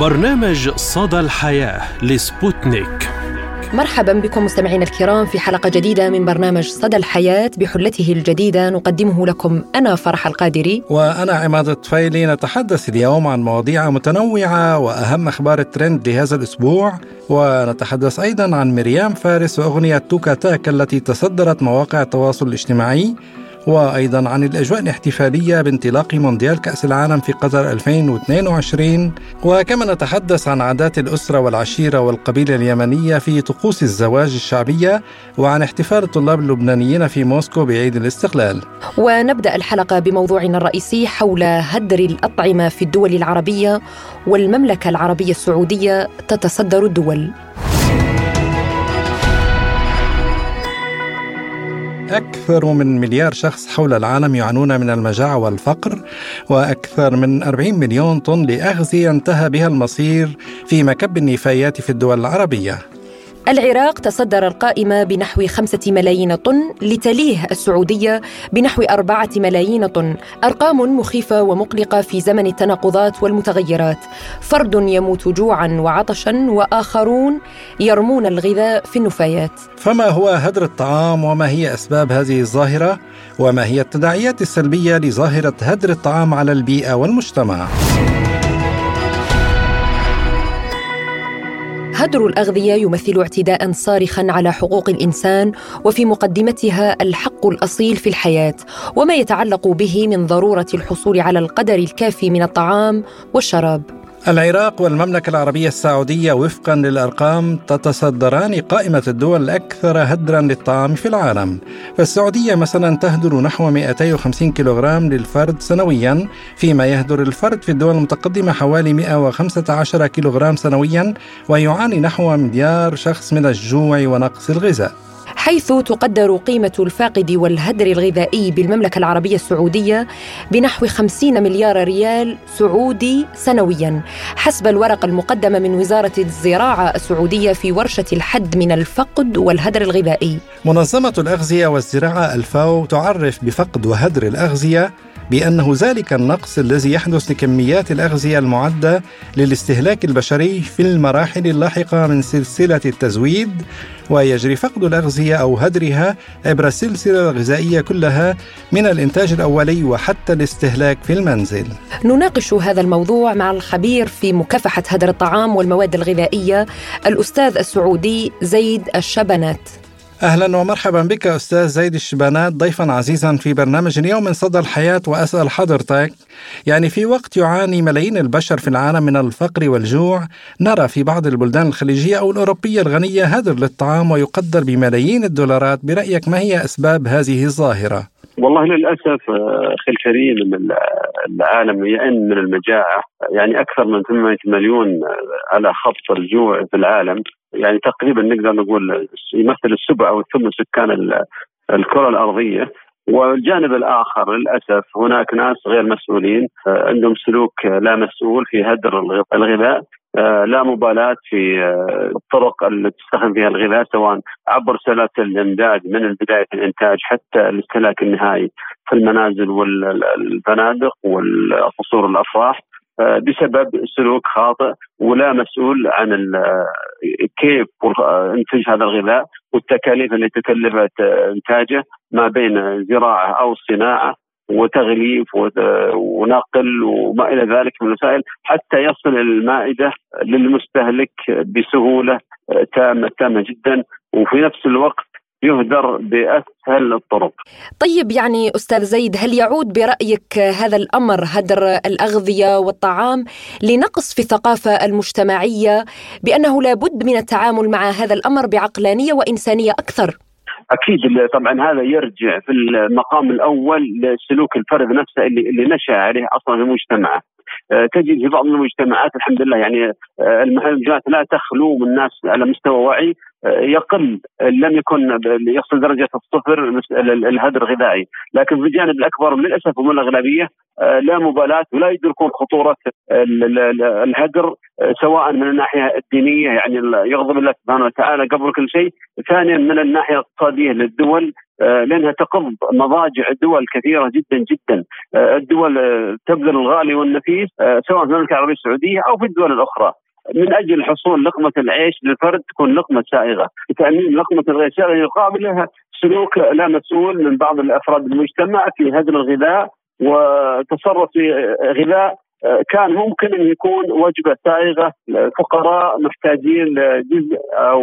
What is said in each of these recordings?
برنامج صدى الحياة لسبوتنيك. مرحبا بكم مستمعينا الكرام في حلقة جديدة من برنامج صدى الحياة. بحلته الجديدة نقدمه لكم أنا فرح القادري. وأنا عماد الطفيلي. نتحدث اليوم عن مواضيع متنوعة وأهم أخبار الترند لهذا الأسبوع. ونتحدث أيضا عن مريم فارس وأغنية توكا تاك التي تصدرت مواقع التواصل الاجتماعي. وأيضا عن الأجواء الاحتفالية بانطلاق مونديال كأس العالم في قطر 2022 وكما نتحدث عن عادات الأسرة والعشيرة والقبيلة اليمنية في طقوس الزواج الشعبية وعن احتفال الطلاب اللبنانيين في موسكو بعيد الاستقلال. ونبدأ الحلقة بموضوعنا الرئيسي حول هدر الأطعمة في الدول العربية والمملكة العربية السعودية تتصدر الدول. أكثر من مليار شخص حول العالم يعانون من المجاعة والفقر وأكثر من 40 مليون طن لأغذية انتهى بها المصير في مكب النفايات في الدول العربية. العراق تصدر القائمة بنحو خمسة ملايين طن لتليه السعودية بنحو أربعة ملايين طن. أرقام مخيفة ومقلقة في زمن التناقضات والمتغيرات. فرد يموت جوعا وعطشا وآخرون يرمون الغذاء في النفايات. فما هو هدر الطعام وما هي أسباب هذه الظاهرة؟ وما هي التداعيات السلبية لظاهرة هدر الطعام على البيئة والمجتمع؟ هدر الأغذية يمثل اعتداء صارخا على حقوق الإنسان وفي مقدمتها الحق الأصيل في الحياة وما يتعلق به من ضرورة الحصول على القدر الكافي من الطعام والشراب. العراق والمملكة العربية السعودية وفقا للأرقام تتصدران قائمة الدول الأكثر هدرا للطعام في العالم. فالسعودية مثلا تهدر نحو 250 كيلوغرام للفرد سنويا فيما يهدر الفرد في الدول المتقدمة حوالي 115 كيلوغرام سنويا ويعاني نحو مليار شخص من الجوع ونقص الغذاء. حيث تقدر قيمة الفاقد والهدر الغذائي بالمملكة العربية السعودية بنحو 50 مليار ريال سعودي سنويا حسب الورقة المقدمة من وزارة الزراعة السعودية في ورشة الحد من الفقد والهدر الغذائي. منظمة الأغذية والزراعة الفاو تعرف بفقد وهدر الأغذية بأنه ذلك النقص الذي يحدث لكميات الأغذية المعدة للاستهلاك البشري في المراحل اللاحقة من سلسلة التزويد ويجري فقد الأغذية أو هدرها عبر السلسلة الغذائية كلها من الإنتاج الأولي وحتى الاستهلاك في المنزل. نناقش هذا الموضوع مع الخبير في مكافحة هدر الطعام والمواد الغذائية الأستاذ السعودي زيد الشبنات. أهلا ومرحبا بك أستاذ زيد الشبانات ضيفا عزيزا في برنامج اليوم من صدى الحياة وأسأل حضرتك يعني في وقت يعاني ملايين البشر في العالم من الفقر والجوع نرى في بعض البلدان الخليجية أو الأوروبية الغنية هدر للطعام ويقدر بملايين الدولارات برأيك ما هي أسباب هذه الظاهرة؟ والله للأسف أخي الكريم العالم يئن من المجاعة. يعني أكثر من 800 مليون على خط الجوع في العالم. يعني تقريبا نقدر نقول يمثل السبع أو الثمن سكان الكرة الأرضية. والجانب الآخر للأسف هناك ناس غير مسؤولين عندهم سلوك لا مسؤول في هدر الغذاء لا مبالاة في الطرق اللي تستخدم فيها الغذاء سواء عبر سلاسل الإمداد من بداية الإنتاج حتى الاستهلاك النهائي في المنازل والفنادق والقصور الأفراح بسبب سلوك خاطئ ولا مسؤول عن كيف انتج هذا الغذاء. والتكاليف اللي تكلفت إنتاجه ما بين زراعة أو صناعة وتغليف ونقل وما إلى ذلك من الوسائل حتى يصل المائدة للمستهلك بسهولة تامة تامة جدا. وفي نفس الوقت يهدر بأسهل الطرق. طيب يعني أستاذ زيد هل يعود برأيك هذا الأمر هدر الأغذية والطعام لنقص في الثقافة المجتمعية بأنه لابد من التعامل مع هذا الأمر بعقلانية وإنسانية أكثر؟ أكيد طبعا هذا يرجع في المقام الأول لسلوك الفرد نفسه اللي اللي نشأ عليه أصلا في مجتمعه. تجد في بعض المجتمعات الحمد لله يعني المهرجانات لا تخلو من ناس على مستوى وعي يقل لم يكن يصل درجة الصفر الهدر الغذائي، لكن في الجانب الأكبر للأسف ومن الأغلبية لا مبالاة ولا يدركون خطورة الهدر سواء من الناحية الدينية يعني يغضب الله سبحانه وتعالى قبل كل شيء، ثانيا من الناحية الاقتصادية للدول لأنها تقض مضاجع الدول كثيرة جدا جدا. الدول تبذل الغالي والنفيس سواء في المملكة العربية السعودية أو في الدول الأخرى. من أجل حصول لقمة العيش للفرد تكون لقمة سائغة، تامين لقمة الغير سائغة يقابلها سلوك لا مسؤول من بعض الأفراد المجتمع في هدر الغذاء وتصرف في غذاء كان ممكن أن يكون وجبة سائغة فقراء محتاجين جزء أو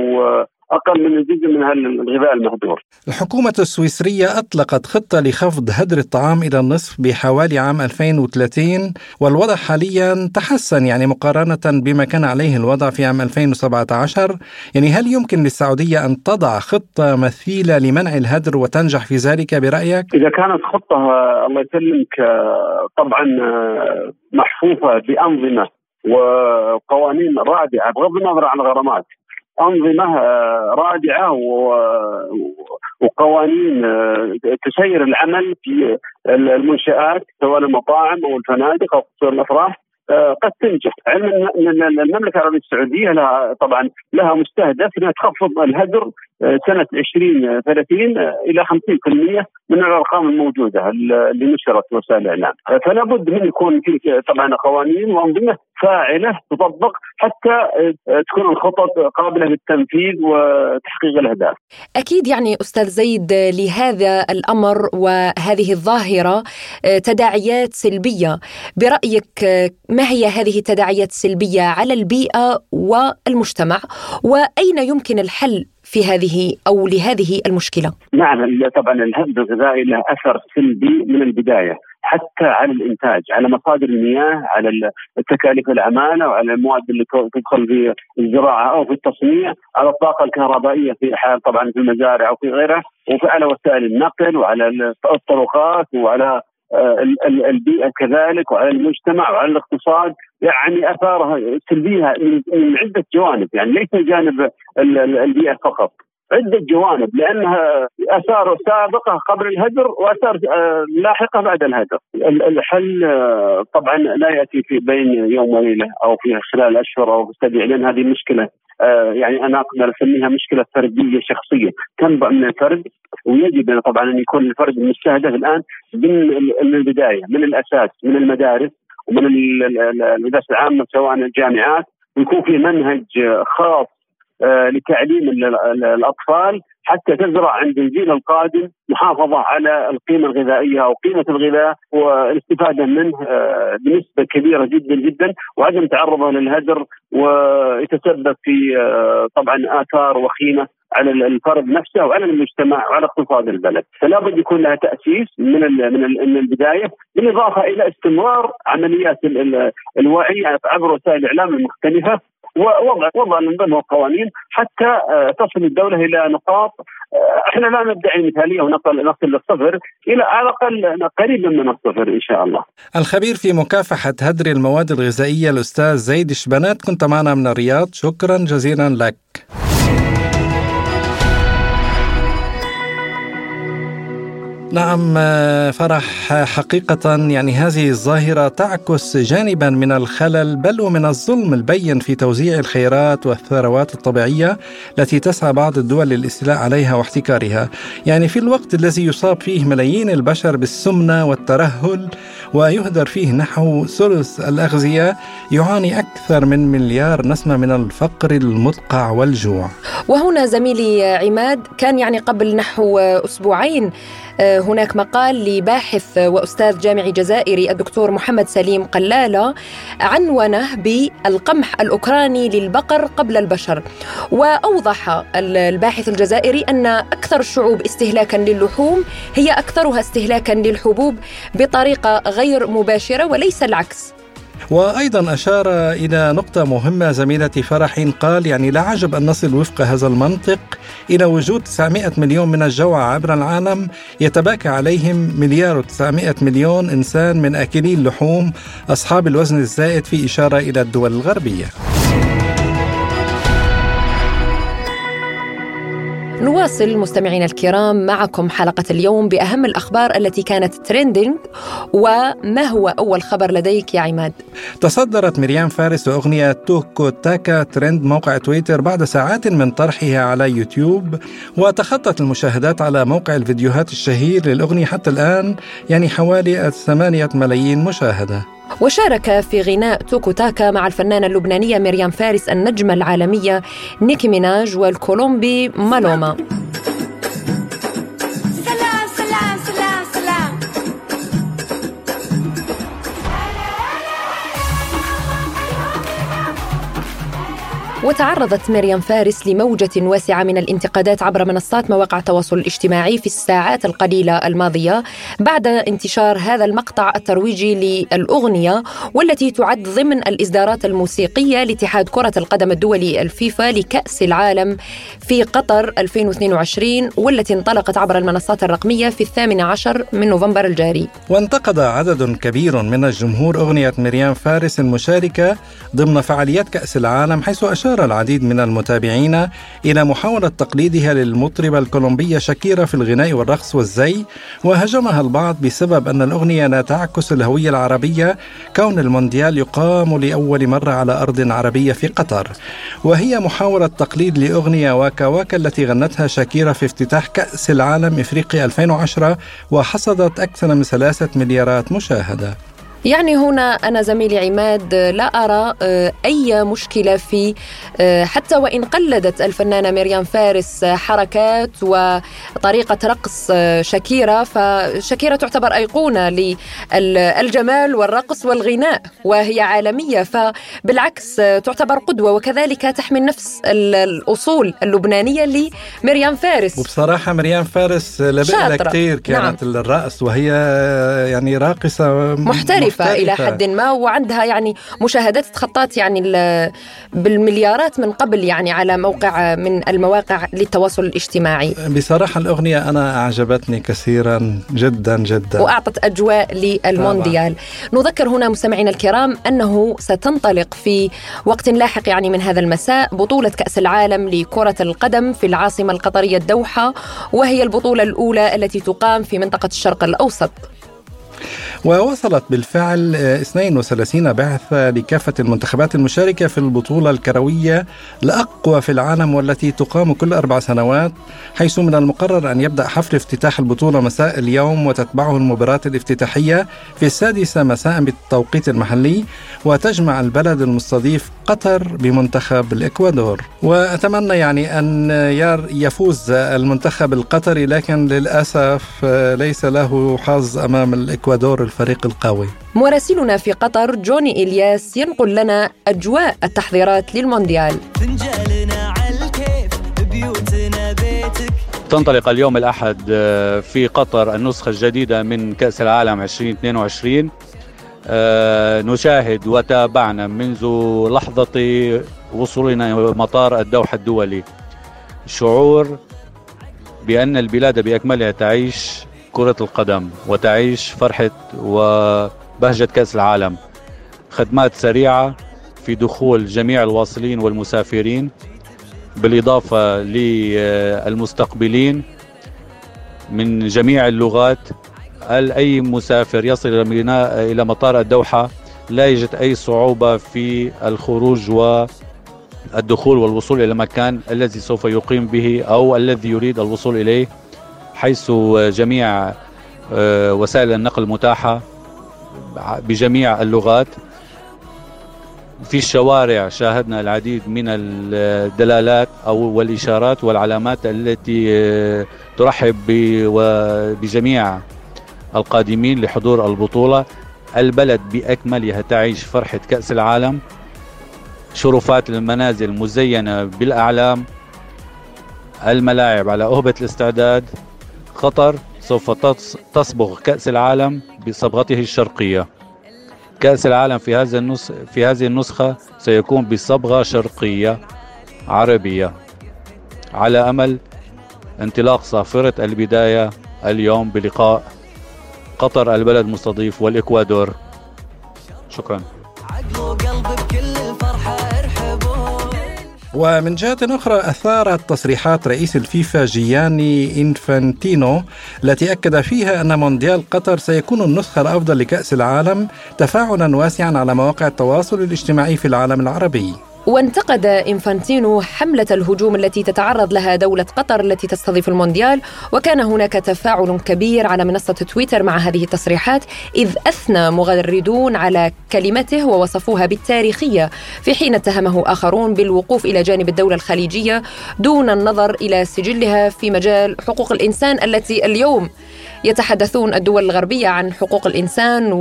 أقل من الجزء من الغذاء المهدور. الحكومة السويسرية أطلقت خطة لخفض هدر الطعام إلى النصف بحوالي عام 2030 والوضع حاليا تحسن يعني مقارنة بما كان عليه الوضع في عام 2017 يعني هل يمكن للسعودية أن تضع خطة مثيلة لمنع الهدر وتنجح في ذلك برأيك؟ إذا كانت خطة الله يسلمك طبعا محفوفة بأنظمة وقوانين رادعة بغض النظر عن الغرامات أنظمة آه، رادعة وقوانين آه، تسير العمل في المنشآت سواء المطاعم أو الفنادق أو قصور الافراح آه، قد تنجح. علما أن المملكة العربية السعودية لها طبعا لها مستهدف إنها تخفض الهدر سنة 2030 إلى 50% من الأرقام الموجودة اللي نشرت وسائل الإعلام، فلا بد من يكون في طبعا قوانين وأنظمة فاعلة تطبق حتى تكون الخطط قابلة للتنفيذ وتحقيق الأهداف. أكيد يعني أستاذ زيد لهذا الأمر وهذه الظاهرة تداعيات سلبية، برأيك ما هي هذه التداعيات السلبية على البيئة والمجتمع؟ وأين يمكن الحل في هذه أو لهذه المشكلة؟ نعم طبعا الهدر الغذائي له أثر سلبي من البداية حتى على الإنتاج على مصادر المياه على التكاليف العماله وعلى المواد اللي تدخل في الزراعة أو في التصنيع على الطاقة الكهربائية في حال طبعا في المزارع أو في غيرها وعلى وسائل النقل وعلى الطرقات وعلى آه، البيئة كذلك وعلى المجتمع وعلى الاقتصاد يعني أثارها سلبيه من عدة جوانب يعني ليس جانب البيئة فقط. عدة جوانب لأنها أثار سابقة قبل الهدر وأثار آه، لاحقة بعد الهدر. الحل آه، طبعا لا يأتي في بين يوم وليلة أو في خلال أشهر أو اسابيع لأن هذه مشكلة يعني أنا أقدر أسميها مشكلة فردية شخصية. تنبع من الفرد ويجب طبعا أن يكون الفرد المستهدف الآن من البداية من الأساس من المدارس. ومن المدارس العامة سواء الجامعات ويكون في منهج خاص آه، لتعليم الأطفال حتى تزرع عند الجيل القادم محافظة على القيمة الغذائية أو قيمة الغذاء والاستفادة منه آه، بنسبة كبيرة جدا جدا وعدم تعرضه للهدر ويتسبب في آه، طبعا آثار وخيمة. على الفرد نفسه وعلى المجتمع وعلى اقتصاد البلد، فلا بد يكون لها تأسيس من من البداية بالإضافة إلى استمرار عمليات الوعي عبر وسائل الإعلام المختلفة ووضع وضع الانظمه والقوانين حتى آه، تصل الدولة إلى نقاط آه، إحنا لا ندعي مثالية ونصل نصل للصفر إلى على الأقل قريبا من الصفر إن شاء الله. الخبير في مكافحة هدر المواد الغذائية الأستاذ زيد شبانات كنت معنا من الرياض شكرا جزيلا لك. نعم فرح حقيقة يعني هذه الظاهرة تعكس جانبا من الخلل بل ومن الظلم البين في توزيع الخيرات والثروات الطبيعية التي تسعى بعض الدول للاستيلاء عليها واحتكارها. يعني في الوقت الذي يصاب فيه ملايين البشر بالسمنة والترهل ويهدر فيه نحو ثلث الأغذية يعاني أكثر من مليار نسمة من الفقر المدقع والجوع. وهنا زميلي عماد كان يعني قبل نحو أسبوعين آه، هناك مقال لباحث وأستاذ جامعي جزائري الدكتور محمد سليم قلالة عنونه بالقمح الأوكراني للبقر قبل البشر. وأوضح الباحث الجزائري أن أكثر الشعوب استهلاكا للحوم هي أكثرها استهلاكا للحبوب بطريقة غير مباشرة وليس العكس. وأيضا أشار إلى نقطة مهمة زميلتي فرح قال يعني لا عجب أن نصل وفق هذا المنطق إلى وجود 900 مليون من الجوع عبر العالم يتباكى عليهم مليار و900 مليون إنسان من أكلي اللحوم أصحاب الوزن الزائد في إشارة إلى الدول الغربية. نواصل مستمعينا الكرام معكم حلقة اليوم بأهم الأخبار التي كانت trending وما هو أول خبر لديك يا عماد؟ تصدرت مريم فارس وأغنية توكو تاكا ترند موقع تويتر بعد ساعات من طرحها على يوتيوب وتخطت المشاهدات على موقع الفيديوهات الشهير للأغنية حتى الآن يعني حوالي 8 ملايين مشاهدة وشارك في غناء توكو تاكا مع الفنانة اللبنانية مريم فارس النجمة العالمية نيكي ميناج والكولومبي مالوما. وتعرضت مريم فارس لموجة واسعة من الانتقادات عبر منصات مواقع التواصل الاجتماعي في الساعات القليلة الماضية بعد انتشار هذا المقطع الترويجي للأغنية والتي تعد ضمن الإصدارات الموسيقية لاتحاد كرة القدم الدولي الفيفا لكأس العالم في قطر 2022 والتي انطلقت عبر المنصات الرقمية في الثامن عشر من نوفمبر الجاري. وانتقد عدد كبير من الجمهور أغنية مريم فارس المشاركة ضمن فعاليات كأس العالم حيث أشار أشار العديد من المتابعين إلى محاولة تقليدها للمطربة الكولومبية شاكيرا في الغناء والرقص والزي وهجمها البعض بسبب أن الأغنية لا تعكس الهوية العربية كون المونديال يقام لأول مرة على أرض عربية في قطر. وهي محاولة تقليد لأغنية واكا واكا التي غنتها شاكيرا في افتتاح كأس العالم إفريقيا 2010 وحصدت أكثر من ثلاثة مليارات مشاهدة. يعني هنا أنا زميلي عماد لا أرى آه، أي مشكلة في آه، حتى وإن قلدت الفنانة مريم فارس حركات وطريقة رقص آه، شاكيرا. فشاكيرا تعتبر أيقونة للجمال والرقص والغناء وهي عالمية. فبالعكس تعتبر قدوة وكذلك تحمل نفس الأصول اللبنانية لمريم فارس. وبصراحة مريم فارس لبقى كثير كانت نعم. الرقص وهي يعني راقصة محترفة. مختلفة, إلى حد ما وعندها يعني مشاهدات تخطات يعني بالمليارات من قبل يعني على موقع من المواقع للتواصل الاجتماعي. بصراحة الأغنية أنا أعجبتني كثيرا جدا جدا. وأعطت أجواء للمونديال. طبعا. نذكر هنا مستمعينا الكرام أنه ستنطلق في وقت لاحق يعني من هذا المساء بطولة كأس العالم لكرة القدم في العاصمة القطرية الدوحة وهي البطولة الأولى التي تقام في منطقة الشرق الأوسط. ووصلت بالفعل 32 آه، بعثة لكافة المنتخبات المشاركة في البطولة الكروية الأقوى في العالم والتي تقام كل أربع سنوات حيث من المقرر أن يبدأ حفل افتتاح البطولة مساء اليوم وتتبعه المباراة الافتتاحية في السادسة مساء بالتوقيت المحلي وتجمع البلد المستضيف قطر بمنتخب الإكوادور. وأتمنى يعني أن يفوز المنتخب القطري لكن للأسف آه، ليس له حظ أمام الإكوادور. الفريق القوي. مراسلنا في قطر جوني إلياس ينقل لنا أجواء التحضيرات للمونديال. فنجالنا على الكيف بيوتنا بيتك تنطلق اليوم الأحد آه، في قطر النسخة الجديدة من كأس العالم 2022 آه، نشاهد وتابعنا منذ لحظة وصولنا مطار الدوحة الدولي. شعور بأن البلاد بأكملها تعيش كرة القدم وتعيش فرحة وبهجة كأس العالم. خدمات سريعة في دخول جميع الواصلين والمسافرين بالإضافة للمستقبلين من جميع اللغات. أي مسافر يصل إلى مطار الدوحة لا يوجد أي صعوبة في الخروج والدخول والوصول إلى المكان الذي سوف يقيم به أو الذي يريد الوصول إليه؟ حيث جميع آه، وسائل النقل متاحة بجميع اللغات. في الشوارع شاهدنا العديد من الدلالات أو والإشارات والعلامات التي آه، ترحب بجميع القادمين لحضور البطولة. البلد بأكملها تعيش فرحة كأس العالم. شرفات المنازل مزينة بالأعلام. الملاعب على أهبة الاستعداد. قطر سوف تصبغ كأس العالم بصبغته الشرقية. كأس العالم في هذه النسخة في هذه النسخة سيكون بصبغة شرقية عربية. على أمل انطلاق صافرة البداية اليوم بلقاء قطر البلد مستضيف والإكوادور. شكرا. ومن جهة أخرى أثارت تصريحات رئيس الفيفا جياني إنفانتينو التي أكد فيها أن مونديال قطر سيكون النسخة الأفضل لكأس العالم تفاعلا واسعا على مواقع التواصل الاجتماعي في العالم العربي. وانتقد إنفانتينو حملة الهجوم التي تتعرض لها دولة قطر التي تستضيف المونديال وكان هناك تفاعل كبير على منصة تويتر مع هذه التصريحات إذ أثنى مغردون على كلمته ووصفوها بالتاريخية في حين اتهمه آخرون بالوقوف إلى جانب الدولة الخليجية دون النظر إلى سجلها في مجال حقوق الإنسان التي اليوم يتحدثون الدول الغربية عن حقوق الإنسان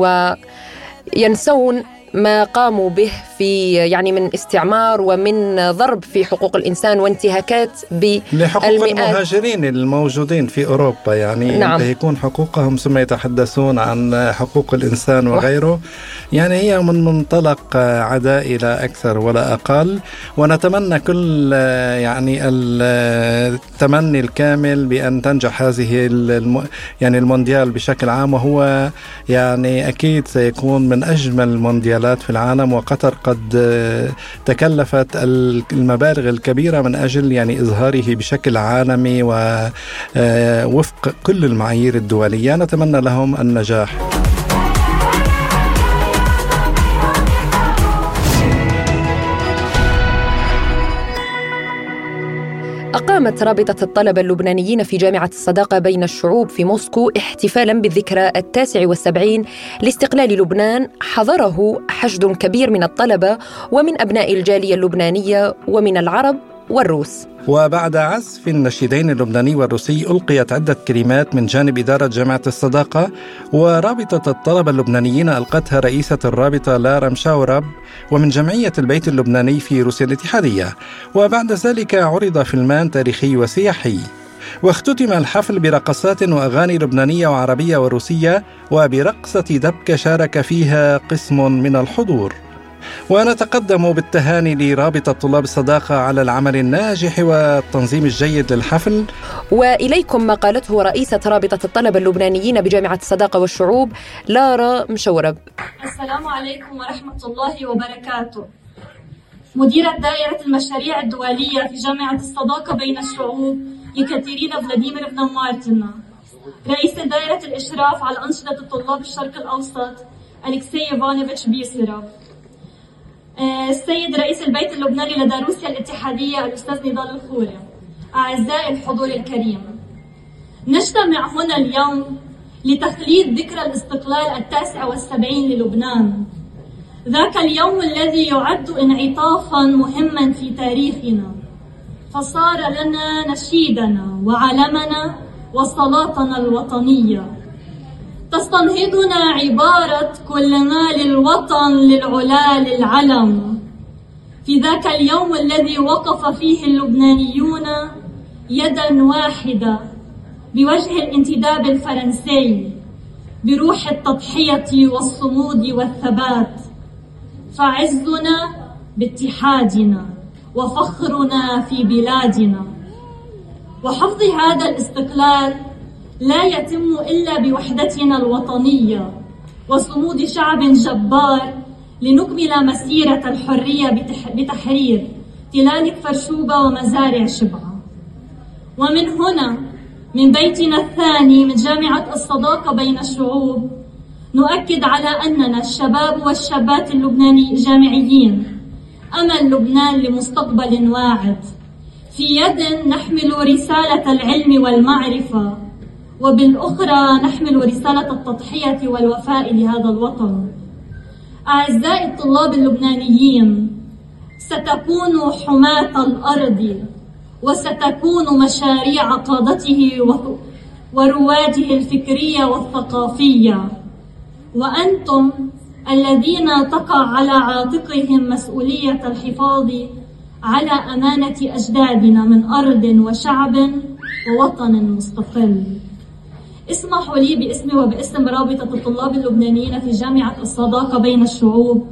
وينسون ما قاموا به في يعني من استعمار ومن ضرب في حقوق الإنسان وانتهاكات لحقوق المهاجرين الموجودين في أوروبا يعني نعم. يكون حقوقهم ثم يتحدثون عن حقوق الإنسان وغيره. يعني هي من منطلق عدائي لا أكثر ولا أقل. ونتمنى كل يعني التمني الكامل بأن تنجح هذه الم يعني المونديال بشكل عام وهو يعني أكيد سيكون من أجمل المونديال المجالات في العالم وقطر قد تكلفت المبالغ الكبيرة من أجل يعني إظهاره بشكل عالمي ووفق كل المعايير الدولية. نتمنى لهم النجاح. أقامت رابطة الطلبة اللبنانيين في جامعة الصداقة بين الشعوب في موسكو احتفالا بالذكرى التاسع والسبعين لاستقلال لبنان. حضره حشد كبير من الطلبة ومن أبناء الجالية اللبنانية ومن العرب والروس. وبعد عزف النشيدين اللبناني والروسي ألقيت عدة كلمات من جانب إدارة جامعة الصداقة ورابطة الطلبة اللبنانيين ألقتها رئيسة الرابطة لارا مشاورب ومن جمعية البيت اللبناني في روسيا الاتحادية. وبعد ذلك عرض فيلمان تاريخي وسياحي. واختتم الحفل برقصات وأغاني لبنانية وعربية وروسية وبرقصة دبكة شارك فيها قسم من الحضور. ونتقدم بالتهاني لرابطة طلاب الصداقة على العمل الناجح والتنظيم الجيد للحفل. وإليكم ما قالته رئيسة رابطة الطلبة اللبنانيين بجامعة الصداقة والشعوب لارا مشورب. السلام عليكم ورحمة الله وبركاته. مديرة دائرة المشاريع الدولية في جامعة الصداقة بين الشعوب يكاتيرينا فلاديمير بن مارتنا رئيس دائرة الإشراف على أنشطة الطلاب الشرق الأوسط أليكسي إيفانوفيتش آه، السيد رئيس البيت اللبناني لدى روسيا الاتحادية الأستاذ نضال الخوري. أعزائي الحضور الكريم نجتمع هنا اليوم لتخليد ذكرى الاستقلال التاسع والسبعين للبنان. ذاك اليوم الذي يعد انعطافا مهما في تاريخنا. فصار لنا نشيدنا وعلمنا وصلاتنا الوطنية. تستنهضنا عبارة كل ما للوطن للعلا للعلم. في ذاك اليوم الذي وقف فيه اللبنانيون يدا واحدة بوجه الانتداب الفرنسي بروح التضحية والصمود والثبات. فعزنا باتحادنا وفخرنا في بلادنا. وحفظ هذا الاستقلال لا يتم إلا بوحدتنا الوطنية وصمود شعب جبار لنكمل مسيرة الحرية بتحرير تلال فرشوبة ومزارع شبعة. ومن هنا من بيتنا الثاني من جامعة الصداقة بين الشعوب نؤكد على أننا الشباب والشابات اللبناني جامعيين أمل لبنان لمستقبل واعد. في يد نحمل رسالة العلم والمعرفة. وبالأخرى نحمل رسالة التضحية والوفاء لهذا الوطن. أعزائي الطلاب اللبنانيين ستكون حماة الأرض وستكون مشاريع قادته ورواده الفكرية والثقافية. وأنتم الذين تقع على عاتقهم مسؤولية الحفاظ على أمانة أجدادنا من أرض وشعب ووطن مستقل. اسمحوا لي باسمي وباسم رابطة الطلاب اللبنانيين في جامعة الصداقة بين الشعوب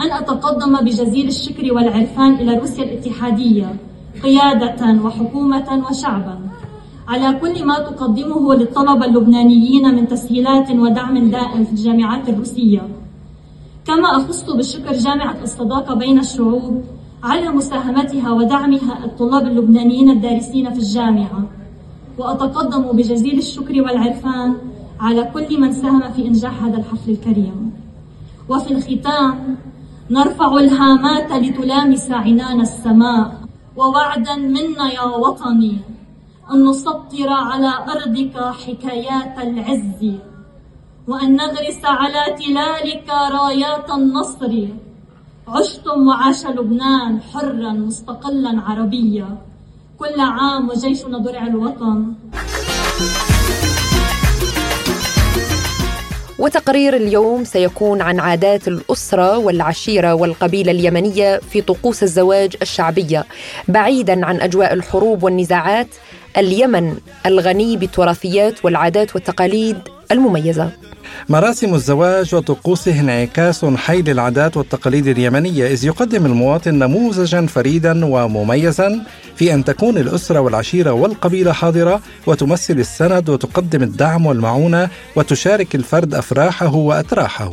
أن أتقدم بجزيل الشكر والعرفان إلى روسيا الاتحادية قيادة وحكومة وشعبا. على كل ما تقدمه للطلبة اللبنانيين من تسهيلات ودعم دائم في الجامعات الروسية. كما أخص بالشكر جامعة الصداقة بين الشعوب على مساهمتها ودعمها الطلاب اللبنانيين الدارسين في الجامعة. وأتقدم بجزيل الشكر والعرفان على كل من ساهم في إنجاح هذا الحفل الكريم. وفي الختام نرفع الهامات لتلامس عنان السماء. ووعدا منا يا وطني أن نسطر على أرضك حكايات العز. وأن نغرس على تلالك رايات النصر. عشتم وعاش لبنان حرا مستقلا عربيا. كل عام وجيشنا درع الوطن. وتقرير اليوم سيكون عن عادات الأسرة والعشيرة والقبيلة اليمنية في طقوس الزواج الشعبية بعيدا عن أجواء الحروب والنزاعات اليمن الغني بالتراثيات والعادات والتقاليد المميزة. مراسم الزواج وطقوسه انعكاس حي للعادات والتقاليد اليمنية إذ يقدم المواطن نموذجا فريدا ومميزا في أن تكون الأسرة والعشيرة والقبيلة حاضرة وتمثل السند وتقدم الدعم والمعونة وتشارك الفرد أفراحه وأتراحه.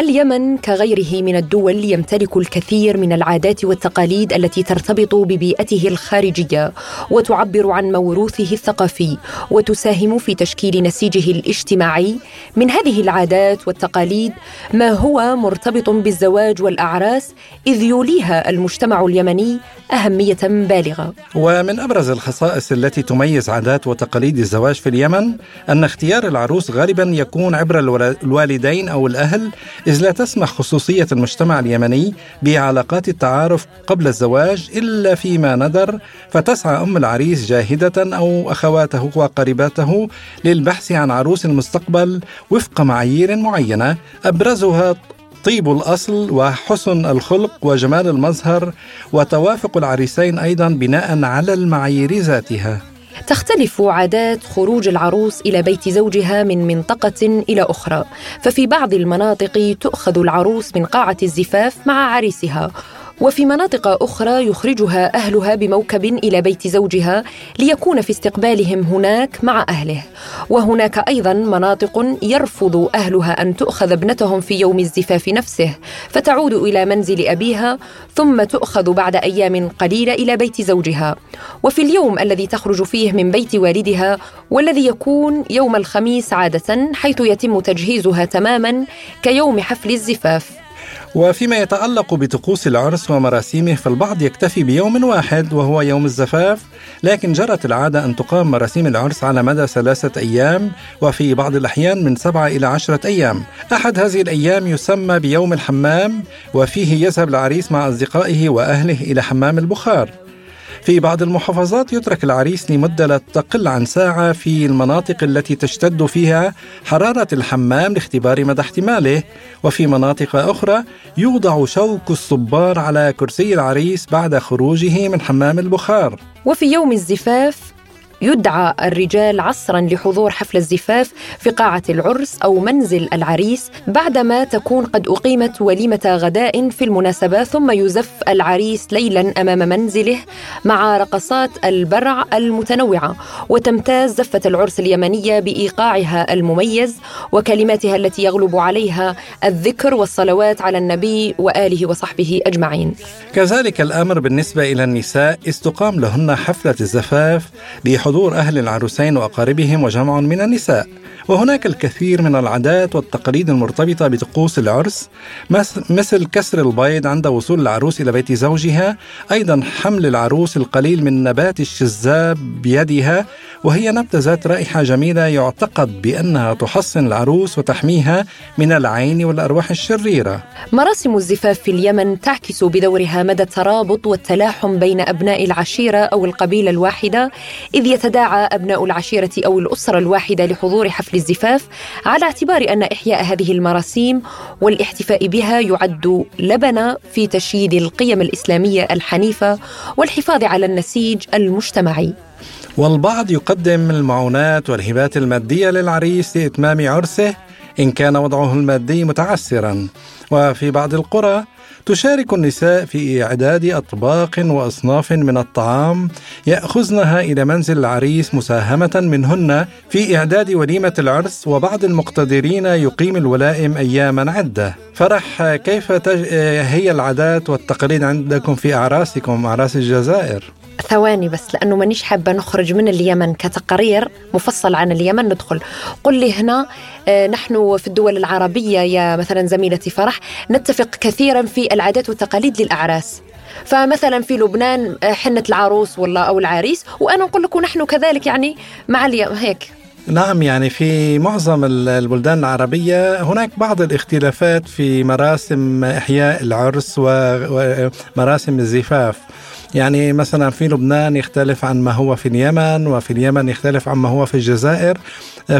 اليمن كغيره من الدول يمتلك الكثير من العادات والتقاليد التي ترتبط ببيئته الخارجية وتعبر عن موروثه الثقافي وتساهم في تشكيل نسيجه الاجتماعي من هذه العادات والتقاليد ما هو مرتبط بالزواج والأعراس إذ يوليها المجتمع اليمني أهمية بالغة. ومن أبرز الخصائص التي تميز عادات وتقاليد الزواج في اليمن أن اختيار العروس غالبا يكون عبر الوالدين أو الأهل إذ لا تسمح خصوصية المجتمع اليمني بعلاقات التعارف قبل الزواج إلا فيما ندر فتسعى أم العريس جاهدة أو أخواته وقريباته للبحث عن عروس المستقبل وفق معايير معينة. أبرزها طيب الأصل وحسن الخلق وجمال المظهر وتوافق العريسين أيضا بناء على المعايير ذاتها. تختلف عادات خروج العروس إلى بيت زوجها من منطقة إلى أخرى. ففي بعض المناطق تؤخذ العروس من قاعة الزفاف مع عريسها. وفي مناطق أخرى يخرجها أهلها بموكب إلى بيت زوجها ليكون في استقبالهم هناك مع أهله. وهناك أيضا مناطق يرفض أهلها أن تؤخذ ابنتهم في يوم الزفاف نفسه فتعود إلى منزل أبيها ثم تؤخذ بعد أيام قليلة إلى بيت زوجها. وفي اليوم الذي تخرج فيه من بيت والدها والذي يكون يوم الخميس عادة حيث يتم تجهيزها تماما كيوم حفل الزفاف. وفيما يتعلق بطقوس العرس ومراسيمه فالبعض يكتفي بيوم واحد وهو يوم الزفاف لكن جرت العادة أن تقام مراسيم العرس على مدى ثلاثة أيام وفي بعض الأحيان من سبعة إلى عشرة أيام. أحد هذه الأيام يسمى بيوم الحمام وفيه يذهب العريس مع أصدقائه وأهله إلى حمام البخار. في بعض المحافظات يترك العريس لمدة لا تقل عن ساعة في المناطق التي تشتد فيها حرارة الحمام لاختبار مدى احتماله. وفي مناطق أخرى يوضع شوك الصبار على كرسي العريس بعد خروجه من حمام البخار. وفي يوم الزفاف يدعى الرجال عصرا لحضور حفل الزفاف في قاعة العرس أو منزل العريس بعدما تكون قد أقيمت وليمة غداء في المناسبة ثم يزف العريس ليلا أمام منزله مع رقصات البرع المتنوعة. وتمتاز زفة العرس اليمنية بإيقاعها المميز وكلماتها التي يغلب عليها الذكر والصلوات على النبي وآله وصحبه أجمعين. كذلك الأمر بالنسبة إلى النساء استقام لهن حفلة الزفاف حضور أهل العروسين وأقاربهم وجمع من النساء. وهناك الكثير من العادات والتقاليد المرتبطة بطقوس العرس مثل كسر البيض عند وصول العروس إلى بيت زوجها أيضا حمل العروس القليل من نبات الشزاب بيدها وهي نبتة ذات رائحة جميلة يعتقد بأنها تحصن العروس وتحميها من العين والأرواح الشريرة. مراسم الزفاف في اليمن تعكس بدورها مدى الترابط والتلاحم بين أبناء العشيرة أو القبيلة الواحدة إذ يتداعى أبناء العشيرة أو الأسرة الواحدة لحضور حفل الزفاف على اعتبار أن إحياء هذه المراسيم والاحتفاء بها يعد لبنة في تشييد القيم الإسلامية الحنيفة والحفاظ على النسيج المجتمعي. والبعض يقدم المعونات والهبات المادية للعريس لإتمام عرسه إن كان وضعه المادي متعسرا وفي بعض القرى تشارك النساء في إعداد أطباق وأصناف من الطعام يأخذنها إلى منزل العريس مساهمة منهن في إعداد وليمة العرس وبعض المقتدرين يقيم الولائم أياما عدة فرح كيف تج... هي العادات والتقاليد عندكم في أعراسكم أعراس الجزائر؟ ثواني بس لأنه مانيش حابة نخرج من اليمن كتقرير مفصل عن اليمن ندخل. قل لي هنا آه، نحن في الدول العربية يا مثلا زميلتي فرح نتفق كثيرا في العادات والتقاليد للأعراس. فمثلا في لبنان آه، حنة العروس والله أو العريس وأنا أقول لكم نحن كذلك يعني مع اليوم هيك. نعم يعني في معظم البلدان العربية هناك بعض الاختلافات في مراسم إحياء العرس ومراسم الزفاف. يعني مثلا في لبنان يختلف عن ما هو في اليمن وفي اليمن يختلف عن ما هو في الجزائر.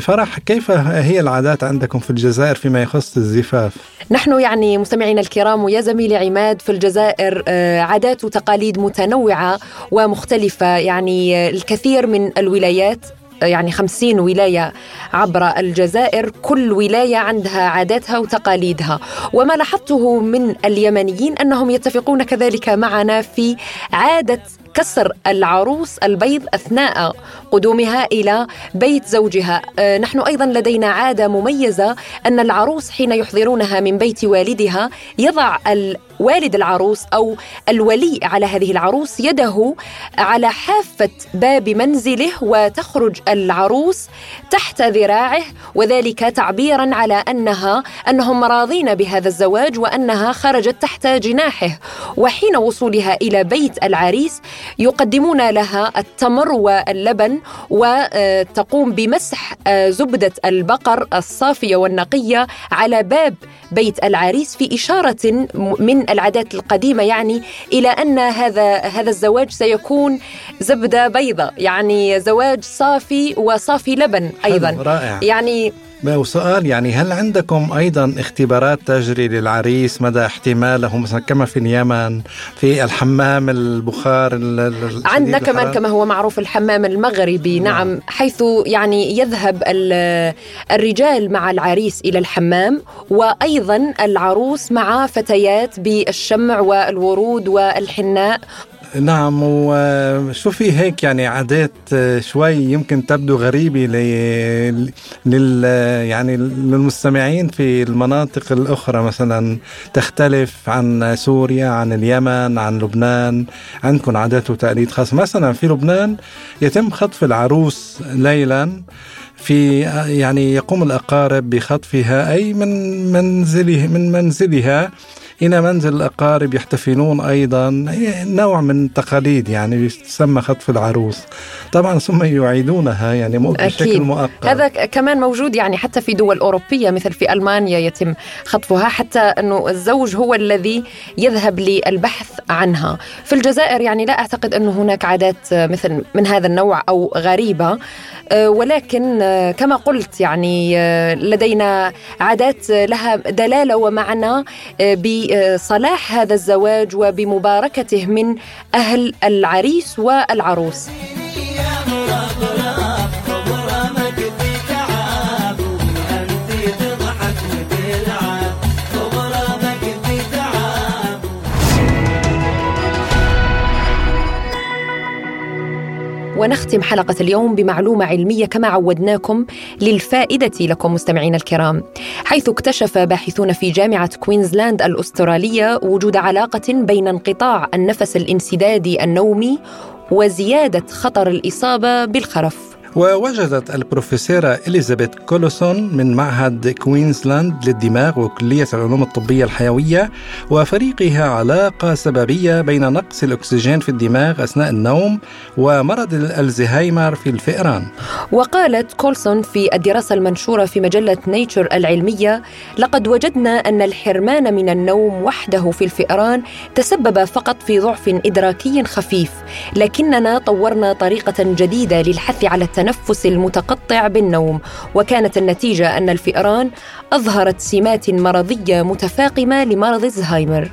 فرح كيف هي العادات عندكم في الجزائر فيما يخص الزفاف؟ نحن يعني مستمعينا الكرام ويا زميلي عماد في الجزائر آه، عادات وتقاليد متنوعة ومختلفة. يعني الكثير من الولايات يعني خمسين ولاية عبر الجزائر كل ولاية عندها عاداتها وتقاليدها. وما لاحظته من اليمنيين أنهم يتفقون كذلك معنا في عادة كسر العروس البيض أثناء قدومها إلى بيت زوجها. آه، نحن أيضا لدينا عادة مميزة أن العروس حين يحضرونها من بيت والدها يضع والد العروس أو الولي على هذه العروس يده على حافة باب منزله وتخرج العروس تحت ذراعه وذلك تعبيرا على أنها أنهم راضين بهذا الزواج وأنها خرجت تحت جناحه. وحين وصولها إلى بيت العريس يقدمون لها التمر واللبن وتقوم بمسح زبدة البقر الصافية والنقية على باب بيت العريس في إشارة من العادات القديمة يعني إلى أن هذا هذا الزواج سيكون زبدة بيضاء يعني زواج صافي وصافي لبن أيضا رائع. يعني وسؤال يعني هل عندكم أيضا اختبارات تجري للعريس مدى احتماله مثلا كما في اليمن في الحمام البخار عندنا كمان كما هو معروف الحمام المغربي. نعم, نعم حيث يعني يذهب الرجال مع العريس إلى الحمام وأيضا العروس مع فتيات بالشمع والورود والحناء. نعم وشوفي هيك يعني عادات شوي يمكن تبدو غريبة لل يعني للمستمعين في المناطق الأخرى. مثلا تختلف عن سوريا عن اليمن عن لبنان عندكم عادات وتقاليد خاصة. مثلا في لبنان يتم خطف العروس ليلا في يعني يقوم الأقارب بخطفها أي من منزله من منزلها إلى منزل الأقارب يحتفلون أيضا. نوع من تقاليد يعني تسمى خطف العروس. طبعا ثم يعيدونها يعني بشكل مؤقت. هذا كمان موجود يعني حتى في دول أوروبية مثل في ألمانيا يتم خطفها حتى أنه الزوج هو الذي يذهب للبحث عنها. في الجزائر يعني لا أعتقد أنه هناك عادات مثل من هذا النوع أو غريبة. ولكن آه، كما قلت يعني آه، لدينا عادات لها دلالة ومعنى بصلاح هذا الزواج وبمباركته من أهل العريس والعروس. ونختم حلقة اليوم بمعلومة علمية كما عودناكم للفائدة لكم مستمعين الكرام. حيث اكتشف باحثون في جامعة كوينزلاند الأسترالية وجود علاقة بين انقطاع النفس الانسدادي النومي وزيادة خطر الإصابة بالخرف. ووجدت البروفيسورة إليزابيث كولوسون من معهد كوينزلاند للدماغ وكلية العلوم الطبية الحيوية وفريقها علاقة سببية بين نقص الأكسجين في الدماغ أثناء النوم ومرض الألزهايمر في الفئران. وقالت كولسون في الدراسة المنشورة في مجلة نيتشر العلمية لقد وجدنا أن الحرمان من النوم وحده في الفئران تسبب فقط في ضعف إدراكي خفيف لكننا طورنا طريقة جديدة للحث على التنفس. التنفس المتقطع بالنوم وكانت النتيجة أن الفئران أظهرت سمات مرضية متفاقمة لمرض الزهايمر.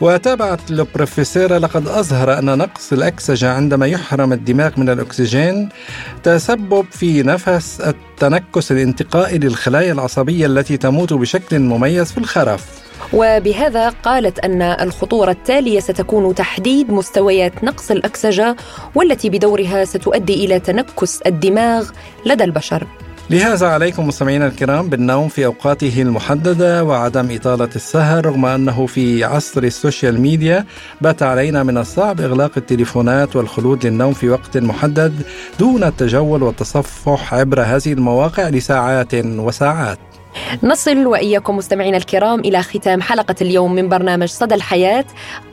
وتابعت البروفيسورة لقد أظهر أن نقص الأكسجة عندما يحرم الدماغ من الأكسجين تسبب في نفس التنكس الانتقائي للخلايا العصبية التي تموت بشكل مميز في الخرف. وبهذا قالت أن الخطوة التالية ستكون تحديد مستويات نقص الأكسجة والتي بدورها ستؤدي إلى تنكس الدماغ لدى البشر لهذا عليكم مستمعينا الكرام بالنوم في أوقاته المحددة وعدم إطالة السهر رغم أنه في عصر ال social media بات علينا من الصعب إغلاق التليفونات والخلود للنوم في وقت محدد دون التجول والتصفح عبر هذه المواقع لساعات وساعات. نصل وإياكم مستمعينا الكرام إلى ختام حلقة اليوم من برنامج صدى الحياة.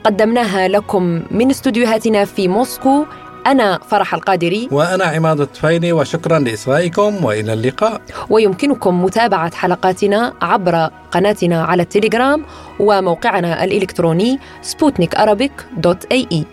قدمناها لكم من استديوهاتنا في موسكو. أنا فرح القادري. وأنا عماد الطفيلي وشكرا لإصغائكم وإلى اللقاء. ويمكنكم متابعة حلقاتنا عبر قناتنا على التليجرام وموقعنا الإلكتروني سبوتنيك دوت إي إي.